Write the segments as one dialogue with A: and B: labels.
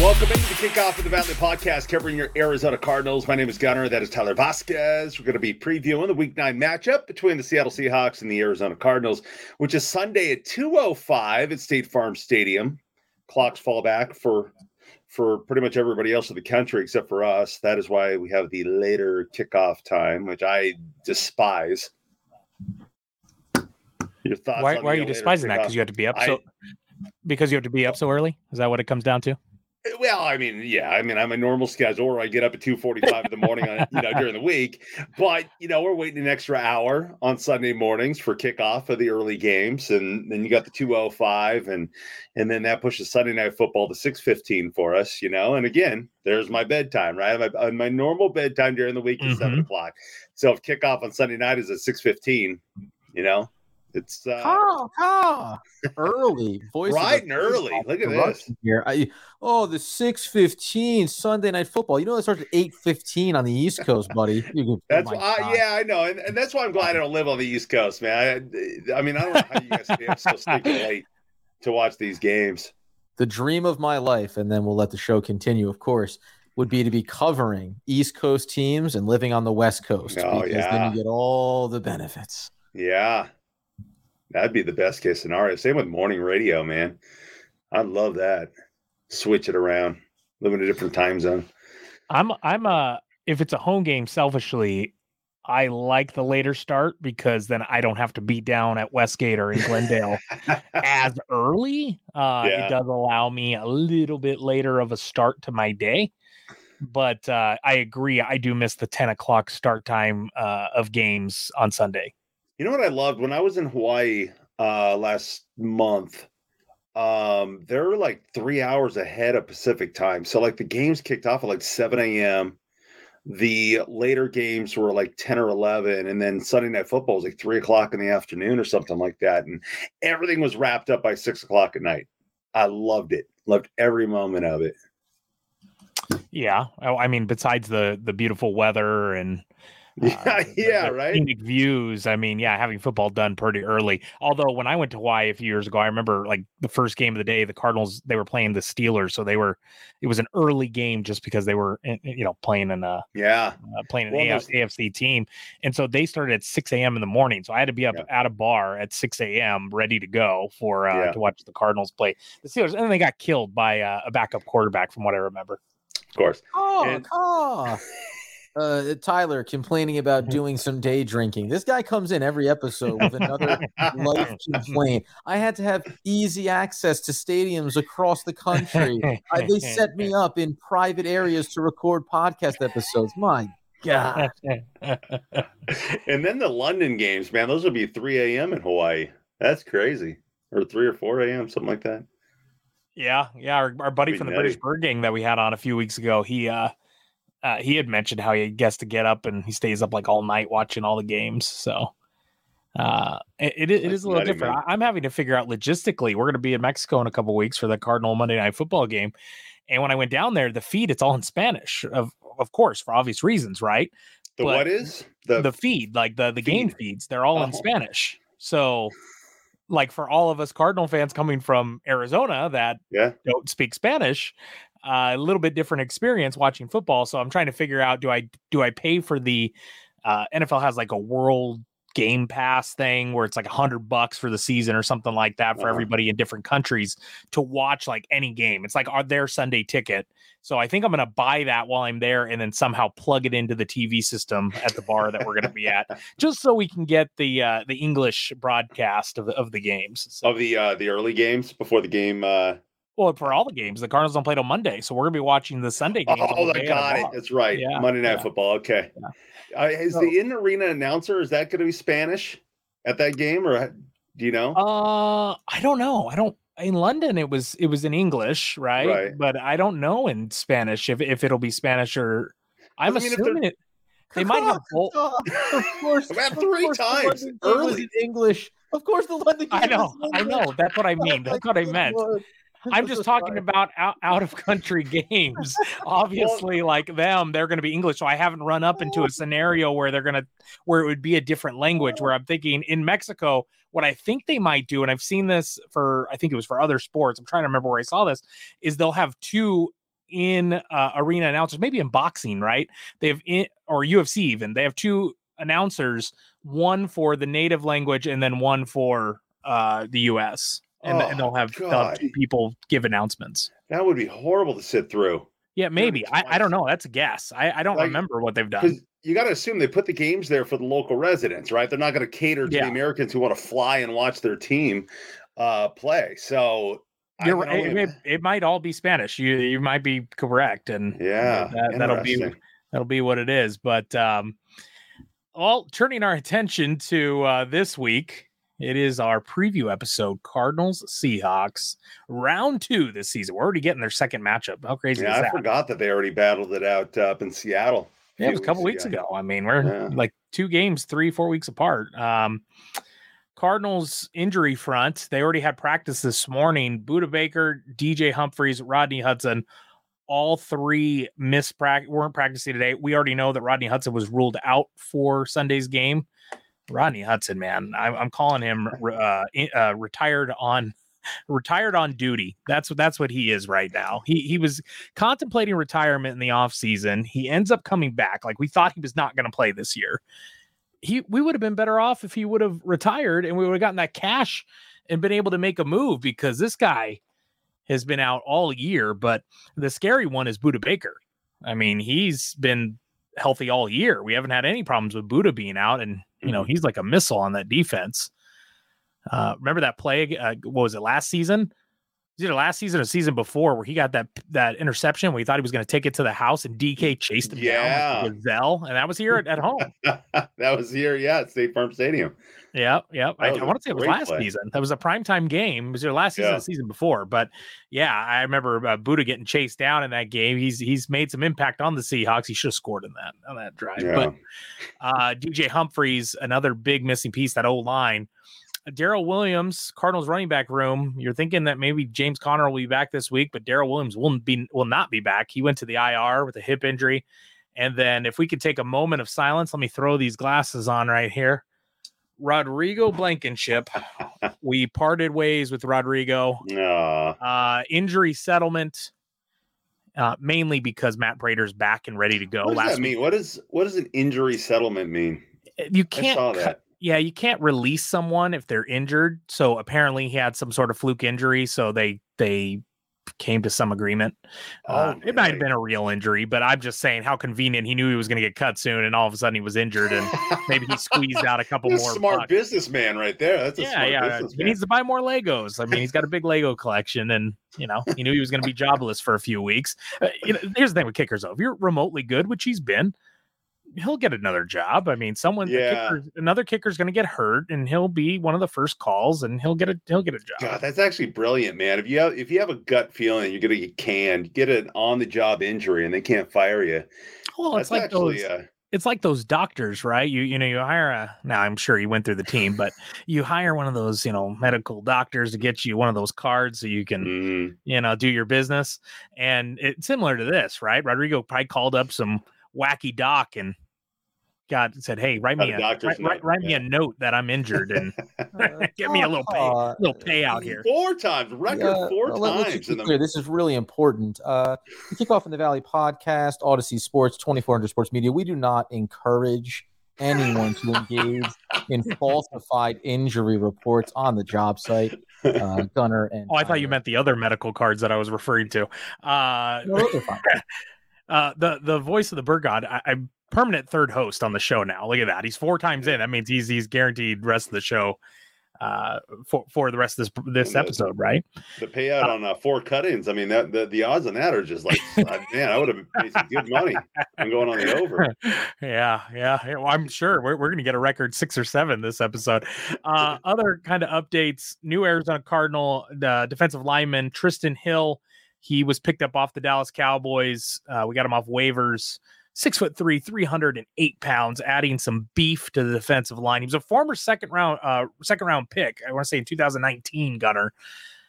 A: Welcome into the kickoff of the Valley Podcast covering your Arizona Cardinals. My name is Gunner. That is Tyler Vasquez. We're going to be previewing the Week 9 matchup between the Seattle Seahawks and the Arizona Cardinals, which is Sunday at 2.05 at State Farm Stadium. Clocks fall back for for pretty much everybody else in the country except for us. That is why we have the later kickoff time, which I despise.
B: Your thoughts? Why, why are you despising kickoff? that? Because you have to be up so. I, because you have to be up so early. Is that what it comes down to?
A: Well, I mean, yeah, I mean, I'm a normal schedule where I get up at 2:45 in the morning, on, you know, during the week. But you know, we're waiting an extra hour on Sunday mornings for kickoff of the early games, and then you got the 2:05, and and then that pushes Sunday night football to 6:15 for us, you know. And again, there's my bedtime, right? My, my normal bedtime during the week is mm-hmm. seven o'clock. So if kickoff on Sunday night is at 6:15, you know, it's uh,
C: call, call. early,
A: voice right and early. Look at this
C: here. I, oh, the six fifteen Sunday night football. You know that starts at eight fifteen on the East Coast, buddy.
A: Can, that's oh why, yeah, I know, and, and that's why I'm glad I don't live on the East Coast, man. I, I mean, I don't know how you guys stay up so sneaky late to watch these games.
C: The dream of my life, and then we'll let the show continue. Of course, would be to be covering East Coast teams and living on the West Coast oh, because yeah. then you get all the benefits.
A: Yeah, That'd be the best case scenario. Same with morning radio, man. I love that. Switch it around, live in a different time zone.
B: I'm I'm uh if it's a home game, selfishly, I like the later start because then I don't have to be down at Westgate or in Glendale as early. Uh, yeah. It does allow me a little bit later of a start to my day. But uh, I agree. I do miss the 10 o'clock start time uh, of games on Sunday.
A: You know what I loved when I was in Hawaii uh, last month? Um, they're like three hours ahead of Pacific time. So like the games kicked off at like 7 a.m. The later games were like 10 or 11, and then Sunday night football was like three o'clock in the afternoon or something like that. And everything was wrapped up by six o'clock at night. I loved it. Loved every moment of it.
B: Yeah. I mean, besides the the beautiful weather and
A: yeah, uh, yeah, right.
B: Scenic views. I mean, yeah, having football done pretty early. Although when I went to Hawaii a few years ago, I remember like the first game of the day, the Cardinals they were playing the Steelers, so they were. It was an early game just because they were, eh, eh, you know, playing in a
A: yeah
B: uh, playing an well, AFC team, and so they started at six a.m. in the morning. So I had to be up yeah. at a bar at six a.m. ready to go for uh, yeah. to watch the Cardinals play the Steelers, and then they got killed by uh, a backup quarterback, from what I remember.
A: Of course.
C: Oh, and- oh uh, Tyler complaining about mm-hmm. doing some day drinking. This guy comes in every episode with another life complaint. I had to have easy access to stadiums across the country. I, they set me up in private areas to record podcast episodes. My God.
A: and then the London games, man, those would be 3 a.m. in Hawaii. That's crazy. Or 3 or 4 a.m., something like that.
B: Yeah, yeah. Our, our buddy from the nutty. British Bird Gang that we had on a few weeks ago, he uh uh, he had mentioned how he gets to get up and he stays up like all night watching all the games. So uh, it, it, it is a little different. Man. I'm having to figure out logistically. We're going to be in Mexico in a couple weeks for the Cardinal Monday Night Football game, and when I went down there, the feed it's all in Spanish, of of course for obvious reasons, right?
A: The but what is
B: the the feed like the the feed. game feeds? They're all oh. in Spanish. So like for all of us Cardinal fans coming from Arizona that
A: yeah.
B: don't speak Spanish, a little bit different experience watching football. So I'm trying to figure out do I do I pay for the uh, NFL has like a world game pass thing where it's like a hundred bucks for the season or something like that for uh-huh. everybody in different countries to watch like any game. It's like our, their Sunday ticket. So I think I'm going to buy that while I'm there and then somehow plug it into the TV system at the bar that we're going to be at, just so we can get the uh, the English broadcast of the, of the games
A: so. of the uh, the early games before the game uh,
B: well, for all the games, the Cardinals don't play till Monday, so we're gonna be watching the Sunday game.
A: Oh, I got it. That's right. Yeah. Monday Night yeah. Football. Okay. Yeah. Uh, is so, the in arena announcer is that going to be Spanish at that game, or do you know?
B: Uh, I don't know. I don't. In London, it was it was in English, right? right. But I don't know in Spanish if if it'll be Spanish or. I'm I mean, assuming it. They might have both.
C: of course,
A: about three course times early
C: English. Of course, the London.
B: I know. I know. That's what I mean. That's what I meant. I'm just talking about out, out of country games. Obviously, like them, they're going to be English. So I haven't run up into a scenario where they're going to, where it would be a different language. Where I'm thinking in Mexico, what I think they might do, and I've seen this for, I think it was for other sports. I'm trying to remember where I saw this, is they'll have two in uh, arena announcers, maybe in boxing, right? They have in, or UFC even. They have two announcers, one for the native language and then one for uh, the US. And,
A: Oh,
B: and they'll have they'll have two people give announcements.
A: That would be horrible to sit through.
B: Yeah, maybe. I, I don't know. That's a guess. I, I don't
A: Like,
B: remember what they've done.
A: You got to assume they put the games there for the local residents, right? They're not going to cater to
B: Yeah.
A: the Americans who want to fly and watch their team uh, play. So,
B: You're right. It, it, it might all be Spanish. You you might be correct, and
A: yeah,
B: that, that'll be that'll be what it is. But um, all turning our attention to uh, this week, it is our preview episode: Cardinals Seahawks round two this season. We're already getting their second matchup. How crazy
A: Yeah, I
B: that?
A: forgot that they already battled it out uh, up in Seattle.
B: Yeah, it was a couple weeks ago. I mean, we're
A: Yeah.
B: like two games, three, four weeks apart. Um, Cardinals injury front, they already had practice this morning. Budda Baker, DJ Humphries, Rodney Hudson, all three missed practice weren't practicing today. We already know that Rodney Hudson was ruled out for Sunday's game. Rodney Hudson, man, I'm, I'm calling him uh, uh, retired on retired on duty. That's what that's what he is right now. He he was contemplating retirement in the offseason. He ends up coming back. Like we thought he was not going to play this year. He we would have been better off if he would have retired and we would have gotten that cash and been able to make a move because this guy has been out all year. But the scary one is Budda Baker. I mean, he's been healthy all year. We haven't had any problems with Budda being out, and you know he's like a missile on that defense. Uh, remember that play? Uh, what was it last season? It last season or season before where he got that that interception where he thought he was going to take it to the house and DK chased him down like a gazelle, and that was here at, at home.
A: that was here, yeah, at State Farm Stadium.
B: Yep, yep. I, I want to say it was last
A: play.
B: season. That was a primetime game. It was your last season, or
A: Yeah.
B: season before. But yeah, I remember uh, Budda getting chased down in that game. He's he's made some impact on the Seahawks. He should have scored in that on that drive.
A: Yeah.
B: But uh, DJ Humphries, another big missing piece, that old line. Darrel Williams, Cardinals running back room. You're thinking that maybe James Conner will be back this week, but Darrel Williams will be will not be back. He went to the IR with a hip injury. And then if we could take a moment of silence, let me throw these glasses on right here. Rodrigo Blankenship. we parted ways with Rodrigo.
A: Aw.
B: Uh, injury settlement, uh, mainly because Matt Prater's back and ready to go.
A: what does that mean? What does what does an injury settlement mean?
B: you
A: I
B: can't
A: saw
B: cut-
A: that.
B: Yeah, you can't release someone if they're injured. So apparently he had some sort of fluke injury. So they they came to some agreement. Uh,
A: Oh,
B: it might have been a real injury, but I'm just saying how convenient. He knew he was going to get cut soon, and all of a sudden he was injured, and maybe he squeezed out a couple more.
A: smart
B: bucks.
A: businessman right there. That's a
B: Yeah,
A: smart
B: yeah. He needs to buy more Legos. I mean, he's got a big Lego collection, and you know, he knew he was going to be jobless for a few weeks. Uh, you know, here's the thing with kickers, though: if you're remotely good, which he's been, he'll get another job. I mean, someone,
A: Yeah.
B: kicker, another kicker's going to get hurt, and he'll be one of the first calls, and he'll get a he'll get a job.
A: God, that's actually brilliant, man. If you have if you have a gut feeling you're gonna get canned, get an on the job injury and they can't fire you.
B: well, it's like
A: actually
B: those.
A: uh,
B: it's like those doctors, right? You you know you hire a now I'm sure you went through the team, but you hire one of those you know medical doctors to get you one of those cards so you can
A: mm,
B: you know do your business. And it's similar to this, right? Rodrigo probably called up some wacky doc and got said, "Hey, write me
A: a
B: a
A: doctor's
B: write, write,
A: note,
B: write me a note that I'm injured and get me a little pay
C: Uh,
B: little payout here."
A: four times, record
C: Yeah,
A: four
C: well, let- let's
A: times in the
C: clear, this is really important. Uh, the Kickoff in the Valley podcast, Audacy Sports, 2400 Sports Media. We do not encourage anyone to engage in falsified injury reports on the job site. Uh, Gunner and
B: Oh, I thought you meant the other medical cards that I was referring to. Uh,
C: No, those are fine.
B: Uh, the the voice of the bird god. I, I'm permanent third host on the show now. Look at that. He's four times in. That means he's he's guaranteed rest of the show uh for for the rest of this this
A: the-
B: episode right
A: the payout on uh, four cut-ins. I mean, that the, the odds on that are just like, uh, man, I would have made some good money. I'm going on the over.
B: yeah, yeah. Well, I'm sure we're, we're going to get a record six or seven this episode. Uh, other kind of updates: new Arizona Cardinal the defensive lineman Trysten Hill. He was picked up off the Dallas Cowboys. Uh, we got him off waivers. Six foot three, 308 pounds, adding some beef to the defensive line. He was a former second round, uh, second round pick. I want to say in 2019, Gunner.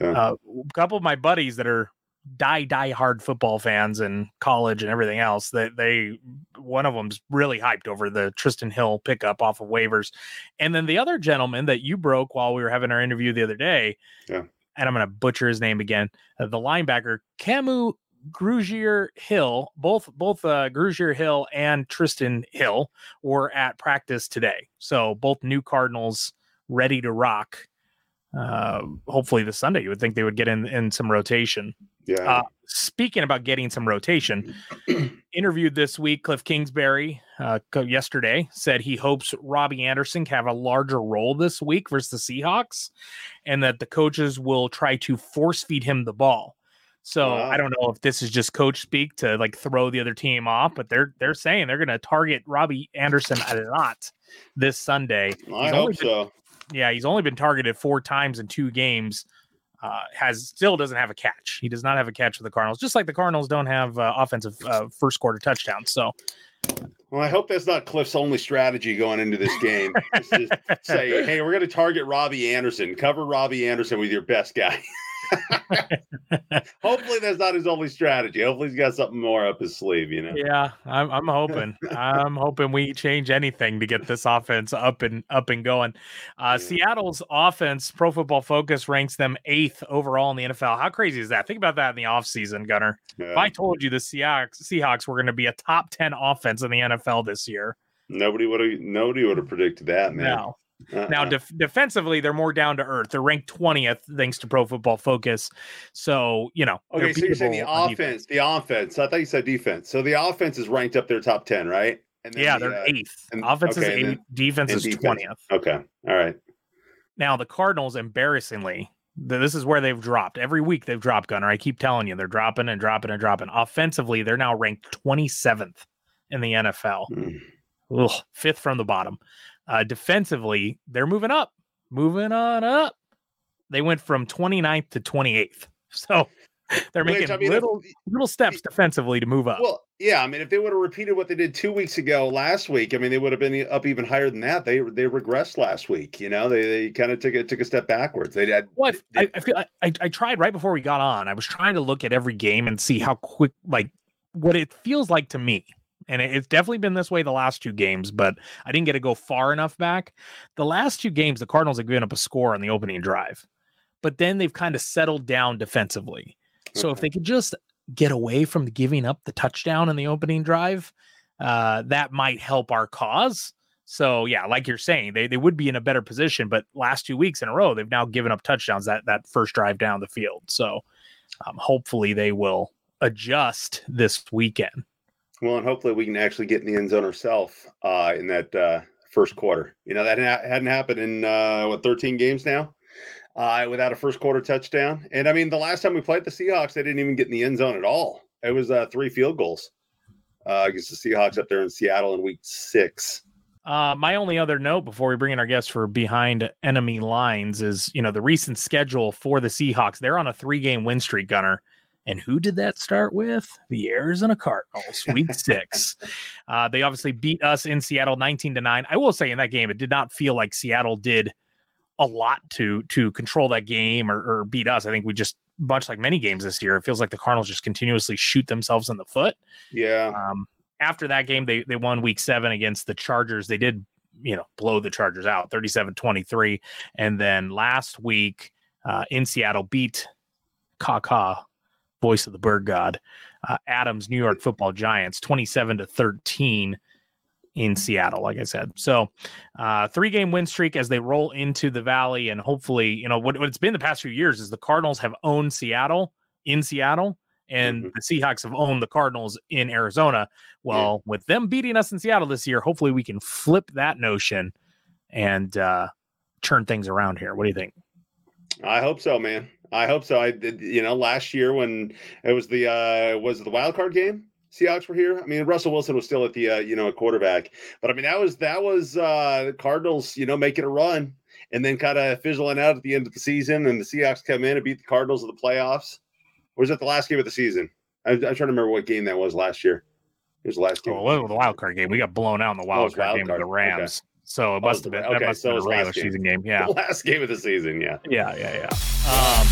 A: Yeah.
B: Uh, a couple of my buddies that are die die hard football fans and college and everything else that they one of them's really hyped over the Trysten Hill pickup off of waivers. And then the other gentleman that you broke while we were having our interview the other day,
A: Yeah.
B: And I'm going to butcher his name again, uh, the linebacker Kamu Grugier Hill, both both uh, Grugier Hill and Trysten Hill were at practice today. So both new Cardinals ready to rock. Uh, hopefully this Sunday, you would think they would get in in some rotation.
A: Yeah.
B: Uh, speaking about getting some rotation, interviewed this week, Cliff Kingsbury uh, yesterday said he hopes Robbie Anderson can have a larger role this week versus the Seahawks, and that the coaches will try to force feed him the ball. So
A: Wow.
B: I don't know if this is just coach speak to like throw the other team off, but they're they're saying they're going to target Robbie Anderson a lot this Sunday.
A: I
B: He's
A: hope
B: been-
A: so.
B: yeah, he's only been targeted four times in two games. Uh, has still doesn't have a catch. He does not have a catch for the Cardinals, just like the Cardinals don't have uh, offensive uh, first quarter touchdowns. So
A: Well, I hope that's not Cliff's only strategy going into this game. Just say, hey, we're going to target Robbie Anderson. Cover Robbie Anderson with your best guy. Hopefully, that's not his only strategy. Hopefully, he's got something more up his sleeve. You know.
B: yeah, I'm I'm hoping I'm hoping we change anything to get this offense up and up and going. Uh,
A: Yeah.
B: Seattle's offense, Pro Football Focus ranks them eighth overall in the NFL. How crazy is that? Think about that in the offseason, Gunner.
A: Yeah.
B: If I told you the Seahawks Seahawks were going to be a top ten offense in the NFL this year,
A: Nobody would have. Nobody would have predicted that, man.
B: no. Now,
A: Uh-uh.
B: def- defensively, they're more down to earth. They're ranked 20th thanks to Pro Football Focus. So, you know,
A: okay, so you're saying the offense, the offense. I thought you said defense. So the offense is ranked up there top ten, right? And
B: Yeah,
A: the,
B: they're
A: uh,
B: eighth.
A: and-
B: Offense is
A: okay, and
B: eighth,
A: then-
B: defense is
A: defense.
B: 20th.
A: Okay, all right.
B: Now, the Cardinals, embarrassingly, this is where they've dropped. Every week they've dropped, Gunner. I keep telling you, they're dropping and dropping and dropping. Offensively, they're now ranked 27th in the NFL.
A: Mm.
B: Ugh, fifth from the bottom. Uh, defensively, they're moving up, moving on up. They went from 29th to 28th. So they're
A: Which,
B: making
A: I mean, if-
B: little little steps defensively to move up.
A: Well, yeah, I mean, if they would have repeated what they did two weeks ago last week, I mean, they would have been up even higher than that. They they regressed last week. You know, they they kind of took a took a step backwards. They had
B: Well, I, I, I feel I I tried right before we got on. I was trying to look at every game and see how quick, like, what it feels like to me. And it's definitely been this way the last two games, but I didn't get to go far enough back. The last two games, the Cardinals have given up a score on the opening drive, but then they've kind of settled down defensively. So if they could just get away from giving up the touchdown in the opening drive, uh, that might help our cause. So yeah, like you're saying, they, they would be in a better position, but last two weeks in a row, they've now given up touchdowns that that first drive down the field. So um, hopefully they will adjust this weekend.
A: Well, and hopefully we can actually get in the end zone ourselves uh, in that uh, first quarter. You know, that ha- hadn't happened in uh, what 13 games now. Uh, without a first quarter touchdown, and I mean, the last time we played the Seahawks, they didn't even get in the end zone at all. It was uh, three field goals uh, against the Seahawks up there in Seattle in Week Six.
B: Uh, my only other note before we bring in our guests for behind enemy lines is, you know, the recent schedule for the Seahawks. They're on a three-game win streak, Gunner. And who did that start with? The Arizona Cardinals, week six. Uh, they obviously beat us in Seattle 19 to 9. I will say in that game, it did not feel like Seattle did a lot to to control that game or, or beat us. I think we just much like many games this year, it feels like the Cardinals just continuously shoot themselves in the foot.
A: Yeah,
B: Um, after that game, they they won week seven against the Chargers. They did, you know, blow the Chargers out 37 23. And then last week uh, in Seattle, beat Kaka, voice of the bird god, uh, Adams, New York football giants 27 to 13 in Seattle, like I said. So, uh, three game win streak as they roll into the valley. And hopefully, you know, what, what it's been the past few years is the Cardinals have owned Seattle in Seattle. And
A: Mhm.
B: the Seahawks have owned the Cardinals in Arizona. Well, with them beating us in Seattle this year, hopefully we can flip that notion and uh, turn things around here. What do you think?
A: I hope so, man. I hope so. I did, you know, last year when it was the uh was the wild card game? Seahawks were here. I mean, Russell Wilson was still at the uh, you know a quarterback, but I mean that was that was uh the Cardinals, you know, making a run and then kind of fizzling out at the end of the season, and the Seahawks come in and beat the Cardinals in the playoffs. Or was it the last game of the season? I'm, I'm trying to remember what game that was last year. It was the last game.
B: Oh, well, the wild card game. We got blown out in the
A: Oh,
B: wild
A: it's
B: card
A: wild
B: game with the
A: Rams. Okay.
B: So it
A: Oh,
B: must have
A: the-
B: been that
A: okay,
B: must
A: so
B: have
A: it was
B: been a regular season game. Yeah.
A: The last game of the season, yeah.
B: Yeah, yeah, yeah. Um,